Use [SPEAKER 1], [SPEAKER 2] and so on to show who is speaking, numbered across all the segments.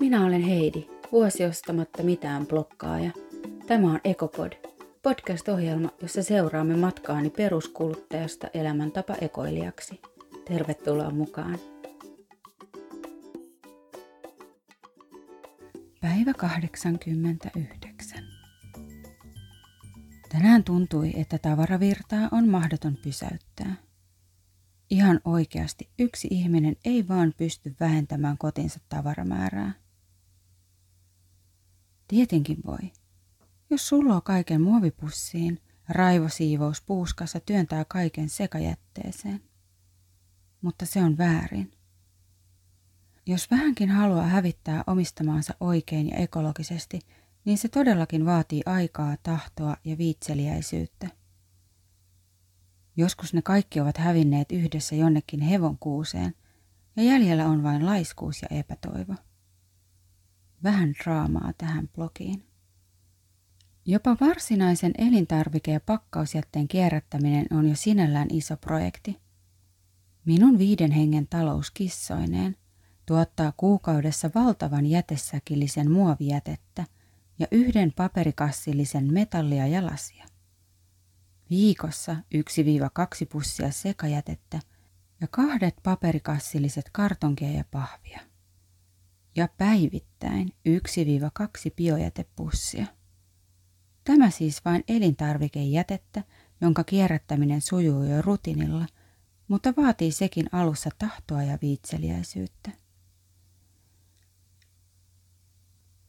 [SPEAKER 1] Minä olen Heidi, vuosi ostamatta mitään blokkaaja. Tämä on Ekopod, podcast-ohjelma, jossa seuraamme matkaani peruskuluttajasta elämäntapa ekoilijaksi. Tervetuloa mukaan. Päivä 89. Tänään tuntui, että tavaravirtaa on mahdoton pysäyttää. Ihan oikeasti yksi ihminen ei vaan pysty vähentämään kotinsa tavaramäärää. Tietenkin voi. Jos sulloo kaiken muovipussiin, raivosiivous puuskassa työntää kaiken sekajätteeseen. Mutta se on väärin. Jos vähänkin haluaa hävittää omistamaansa oikein ja ekologisesti, niin se todellakin vaatii aikaa, tahtoa ja viitseliäisyyttä. Joskus ne kaikki ovat hävinneet yhdessä jonnekin hevonkuuseen, ja jäljellä on vain laiskuus ja epätoivo. Vähän draamaa tähän blogiin. Jopa varsinaisen elintarvike- ja pakkausjätteen kierrättäminen on jo sinällään iso projekti. Minun viiden hengen talous kissoineen tuottaa kuukaudessa valtavan jätesäkillisen muovijätettä ja yhden paperikassillisen metallia ja lasia. Viikossa 1-2 pussia sekajätettä ja kahdet paperikassilliset kartonkia ja pahvia. Ja päivittäin 1-2 biojätepussia. Tämä siis vain elintarvikejätettä, jonka kierrättäminen sujuu jo rutinilla, mutta vaatii sekin alussa tahtoa ja viitseliäisyyttä.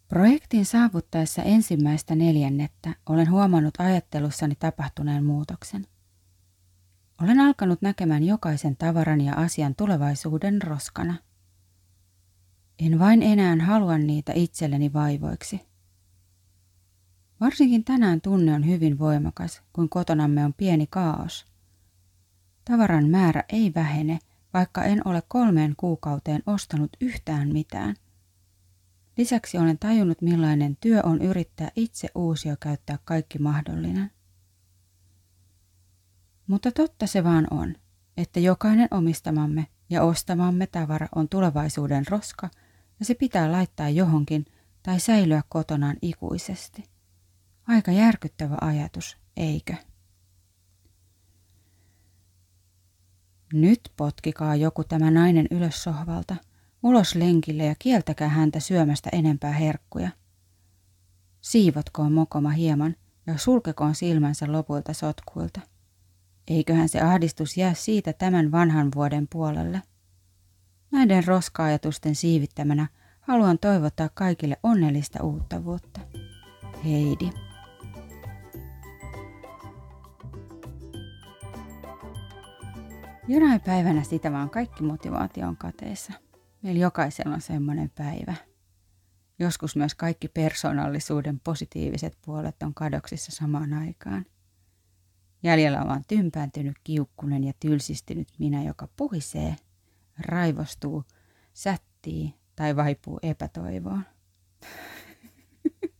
[SPEAKER 1] Projektin saavuttaessa ensimmäistä neljännettä olen huomannut ajattelussani tapahtuneen muutoksen. Olen alkanut näkemään jokaisen tavaran ja asian tulevaisuuden roskana. En vain enää halua niitä itselleni vaivoiksi. Varsinkin tänään tunne on hyvin voimakas, kun kotonamme on pieni kaos. Tavaran määrä ei vähene, vaikka en ole kolmeen kuukauteen ostanut yhtään mitään – Lisäksi olen tajunnut, millainen työ on yrittää itse uusia käyttää kaikki mahdollinen. Mutta totta se vaan on, että jokainen omistamamme ja ostamamme tavara on tulevaisuuden roska ja se pitää laittaa johonkin tai säilyä kotonaan ikuisesti. Aika järkyttävä ajatus, eikö? Nyt potkikaa joku tämä nainen ylös sohvalta – ulos lenkille ja kieltäkää häntä syömästä enempää herkkuja. Siivotkoon mokoma hieman ja sulkekoon silmänsä lopulta sotkuilta. Eiköhän se ahdistus jää siitä tämän vanhan vuoden puolelle. Näiden roska-ajatusten siivittämänä haluan toivottaa kaikille onnellista uutta vuotta. Heidi. Jonain päivänä sitä vaan kaikki motivaatio on kateessa. Meillä jokaisella on semmoinen päivä. Joskus myös kaikki persoonallisuuden positiiviset puolet on kadoksissa samaan aikaan. Jäljellä on vain tympääntynyt, kiukkunen ja tylsistynyt minä, joka puhisee, raivostuu, sättii tai vaipuu epätoivoon.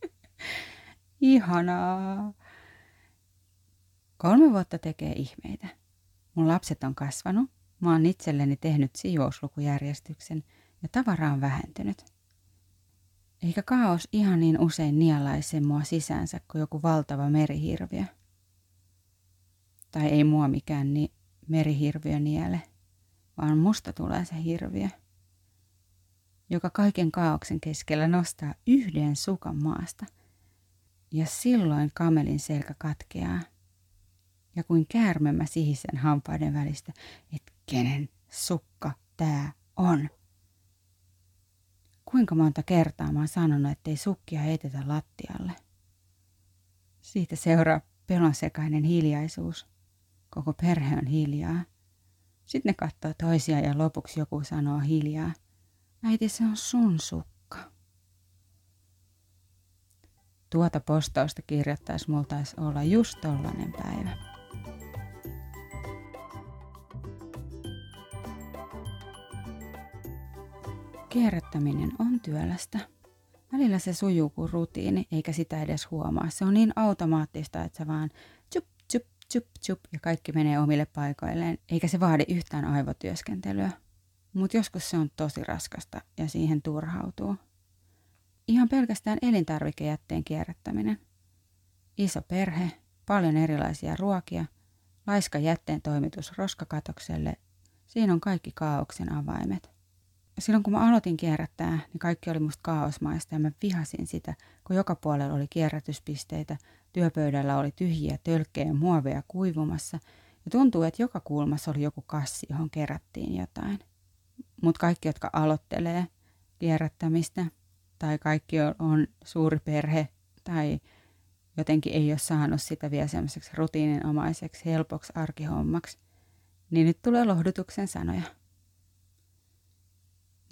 [SPEAKER 1] Ihanaa. Kolme vuotta tekee ihmeitä. Mun lapset on kasvanut Mä oon itselleni tehnyt siivouslukujärjestyksen ja tavara on vähentynyt. Eikä kaos ihan niin usein nialaise mua sisäänsä kuin joku valtava merihirviö. Tai ei mua mikään ni- merihirviö niele, vaan musta tulee se hirviö, joka kaiken kaauksen keskellä nostaa yhden sukan maasta. Ja silloin kamelin selkä katkeaa. Ja kuin käärme mä sihisen hampaiden välistä, että kenen sukka tää on. Kuinka monta kertaa mä oon sanonut, ettei sukkia heitetä lattialle. Siitä seuraa pelonsekainen hiljaisuus. Koko perhe on hiljaa. Sitten ne katsoo toisia ja lopuksi joku sanoo hiljaa. Äiti, se on sun sukka. Tuota postausta kirjoittaisi multa olla just tollanen päivä. Kierrättäminen on työlästä. Välillä se sujuu kuin rutiini, eikä sitä edes huomaa. Se on niin automaattista, että se vaan tsup, tsup, tsup, ja kaikki menee omille paikoilleen, eikä se vaadi yhtään aivotyöskentelyä. Mutta joskus se on tosi raskasta ja siihen turhautuu. ihan pelkästään elintarvikejätteen kierrättäminen. Iso perhe, paljon erilaisia ruokia, laiska jätteen toimitus roskakatokselle, siinä on kaikki kaauksen avaimet. Silloin kun mä aloitin kierrättää, niin kaikki oli musta kaosmaista ja mä vihasin sitä, kun joka puolella oli kierrätyspisteitä, työpöydällä oli tyhjiä tölkkejä ja muoveja kuivumassa ja tuntuu, että joka kulmassa oli joku kassi, johon kerättiin jotain. Mutta kaikki, jotka aloittelee kierrättämistä tai kaikki on suuri perhe tai jotenkin ei ole saanut sitä vielä semmoiseksi rutiininomaiseksi, helpoksi arkihommaksi, niin nyt tulee lohdutuksen sanoja.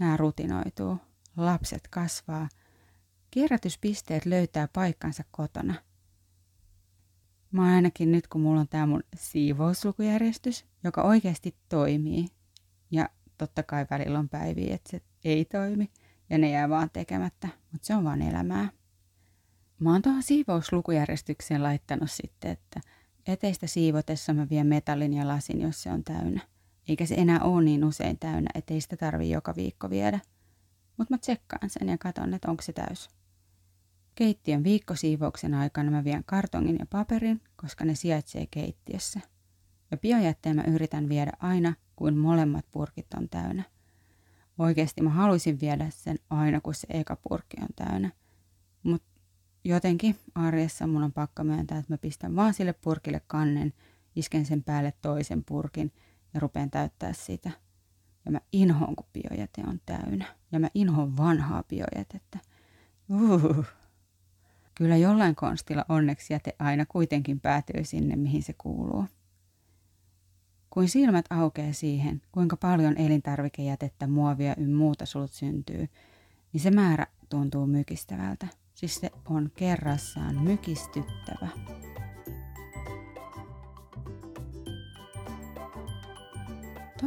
[SPEAKER 1] Nämä rutinoituu, lapset kasvaa, kierrätyspisteet löytää paikkansa kotona. Mä ainakin nyt, kun mulla on tämä mun siivouslukujärjestys, joka oikeasti toimii, ja totta kai välillä on päiviä, että se ei toimi, ja ne jää vaan tekemättä, mutta se on vaan elämää. Mä oon tuohon siivouslukujärjestykseen laittanut sitten, että eteistä siivotessa mä vien metallin ja lasin, jos se on täynnä. Eikä se enää ole niin usein täynnä, ettei sitä tarvi joka viikko viedä. Mutta mä tsekkaan sen ja katson, että onko se täys. Keittiön viikkosiivouksen aikana mä vien kartongin ja paperin, koska ne sijaitsee keittiössä. Ja biojätteen mä yritän viedä aina, kun molemmat purkit on täynnä. Oikeasti mä haluaisin viedä sen aina, kun se eka purkki on täynnä. Mutta jotenkin arjessa mun on pakko myöntää, että mä pistän vaan sille purkille kannen, isken sen päälle toisen purkin ja rupean täyttää sitä. Ja mä inhoon, kun biojäte on täynnä. Ja mä inhoon vanhaa biojätettä. Uhuh. Kyllä jollain konstilla onneksi jäte aina kuitenkin päätyy sinne, mihin se kuuluu. Kuin silmät aukeaa siihen, kuinka paljon elintarvikejätettä, muovia ja muuta sulut syntyy, niin se määrä tuntuu mykistävältä. Siis se on kerrassaan mykistyttävä.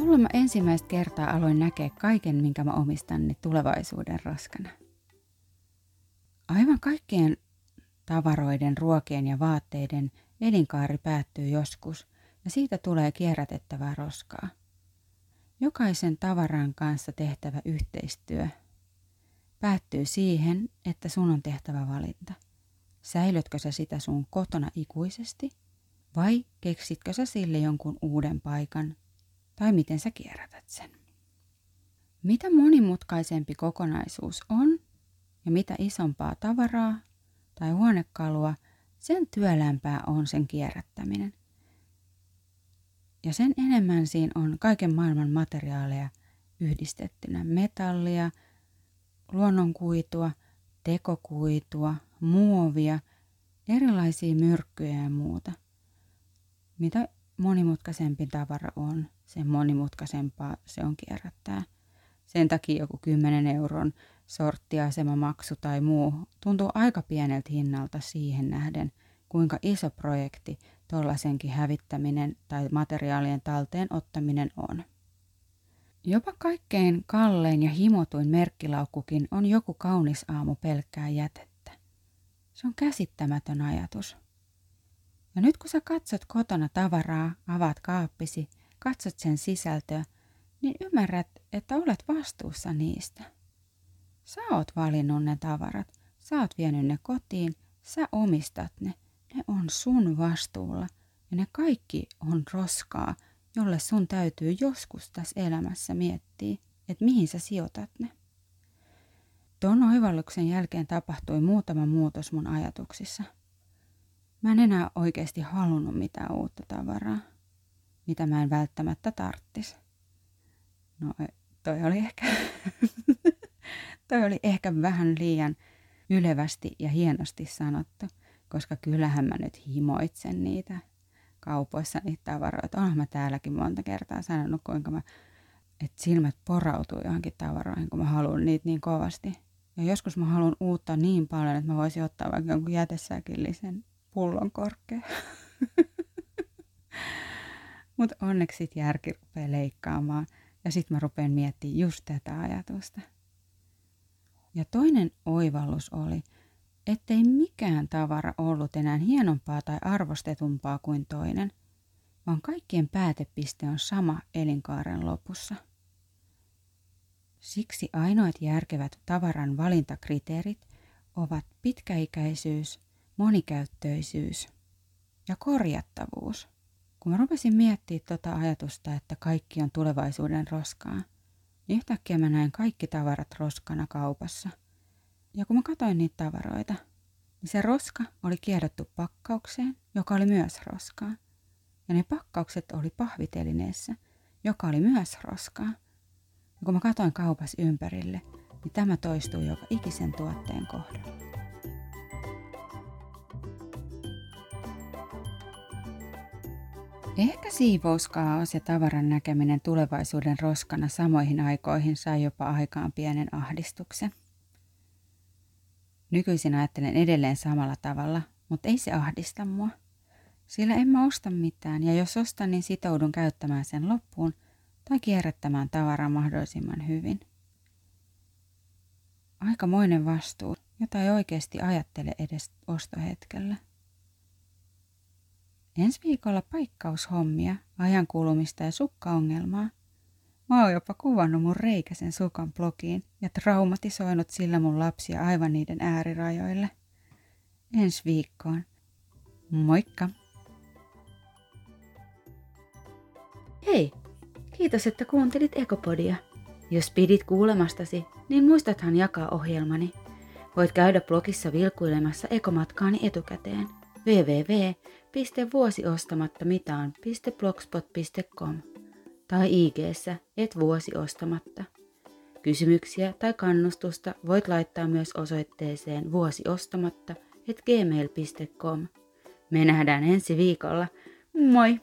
[SPEAKER 1] Tuolla mä ensimmäistä kertaa aloin näkeä kaiken, minkä mä omistan niin tulevaisuuden raskana. Aivan kaikkien tavaroiden, ruokien ja vaatteiden elinkaari päättyy joskus ja siitä tulee kierrätettävää roskaa. Jokaisen tavaran kanssa tehtävä yhteistyö päättyy siihen, että sun on tehtävä valinta. Säilytkö sä sitä sun kotona ikuisesti vai keksitkö sä sille jonkun uuden paikan tai miten sä kierrätät sen? Mitä monimutkaisempi kokonaisuus on ja mitä isompaa tavaraa tai huonekalua, sen työlämpää on sen kierrättäminen. Ja sen enemmän siinä on kaiken maailman materiaaleja yhdistettynä metallia, luonnonkuitua, tekokuitua, muovia, erilaisia myrkkyjä ja muuta. Mitä monimutkaisempi tavara on, sen monimutkaisempaa se on kierrättää. Sen takia joku 10 euron sorttiasemamaksu tai muu tuntuu aika pieneltä hinnalta siihen nähden, kuinka iso projekti tuollaisenkin hävittäminen tai materiaalien talteen ottaminen on. Jopa kaikkein kallein ja himotuin merkkilaukkukin on joku kaunis aamu pelkkää jätettä. Se on käsittämätön ajatus. Ja nyt kun sä katsot kotona tavaraa, avaat kaappisi, katsot sen sisältöä, niin ymmärrät, että olet vastuussa niistä. Sä oot valinnut ne tavarat, sä oot vienyt ne kotiin, sä omistat ne. Ne on sun vastuulla ja ne kaikki on roskaa, jolle sun täytyy joskus tässä elämässä miettiä, että mihin sä sijoitat ne. Tuon oivalluksen jälkeen tapahtui muutama muutos mun ajatuksissa. Mä en enää oikeasti halunnut mitään uutta tavaraa, mitä mä en välttämättä tarttis. No toi oli ehkä, toi oli ehkä vähän liian ylevästi ja hienosti sanottu, koska kyllähän mä nyt himoitsen niitä kaupoissa niitä tavaroita. Onhan mä täälläkin monta kertaa sanonut, kuinka mä, että silmät porautuu johonkin tavaroihin, kun mä haluan niitä niin kovasti. Ja joskus mä haluan uutta niin paljon, että mä voisin ottaa vaikka jonkun jätesäkillisen pullon korkea. Mutta onneksi sit järki rupeaa leikkaamaan ja sitten mä rupean miettimään just tätä ajatusta. Ja toinen oivallus oli, ettei mikään tavara ollut enää hienompaa tai arvostetumpaa kuin toinen, vaan kaikkien päätepiste on sama elinkaaren lopussa. Siksi ainoat järkevät tavaran valintakriteerit ovat pitkäikäisyys, monikäyttöisyys ja korjattavuus. Kun mä rupesin miettimään tuota ajatusta, että kaikki on tulevaisuuden roskaa, niin yhtäkkiä mä näin kaikki tavarat roskana kaupassa. Ja kun mä katsoin niitä tavaroita, niin se roska oli kierretty pakkaukseen, joka oli myös roskaa. Ja ne pakkaukset oli pahvitelineessä, joka oli myös roskaa. Ja kun mä katsoin kaupas ympärille, niin tämä toistui joka ikisen tuotteen kohdalla. Ehkä siivouskaos ja tavaran näkeminen tulevaisuuden roskana samoihin aikoihin sai jopa aikaan pienen ahdistuksen. Nykyisin ajattelen edelleen samalla tavalla, mutta ei se ahdista mua. Sillä en mä osta mitään ja jos ostan, niin sitoudun käyttämään sen loppuun tai kierrättämään tavaraa mahdollisimman hyvin. Aikamoinen vastuu, jota ei oikeasti ajattele edes ostohetkellä. Ensi viikolla paikkaushommia, ajankulumista ja sukkaongelmaa. Mä oon jopa kuvannut mun reikäsen sukan blogiin ja traumatisoinut sillä mun lapsia aivan niiden äärirajoille. Ensi viikkoon. Moikka!
[SPEAKER 2] Hei! Kiitos, että kuuntelit Ekopodia. Jos pidit kuulemastasi, niin muistathan jakaa ohjelmani. Voit käydä blogissa vilkuilemassa ekomatkaani etukäteen www.vuosiostamattamitaan.blogspot.com tai ig et vuosiostamatta. Kysymyksiä tai kannustusta voit laittaa myös osoitteeseen vuosiostamatta et gmail.com. Me nähdään ensi viikolla. Moi!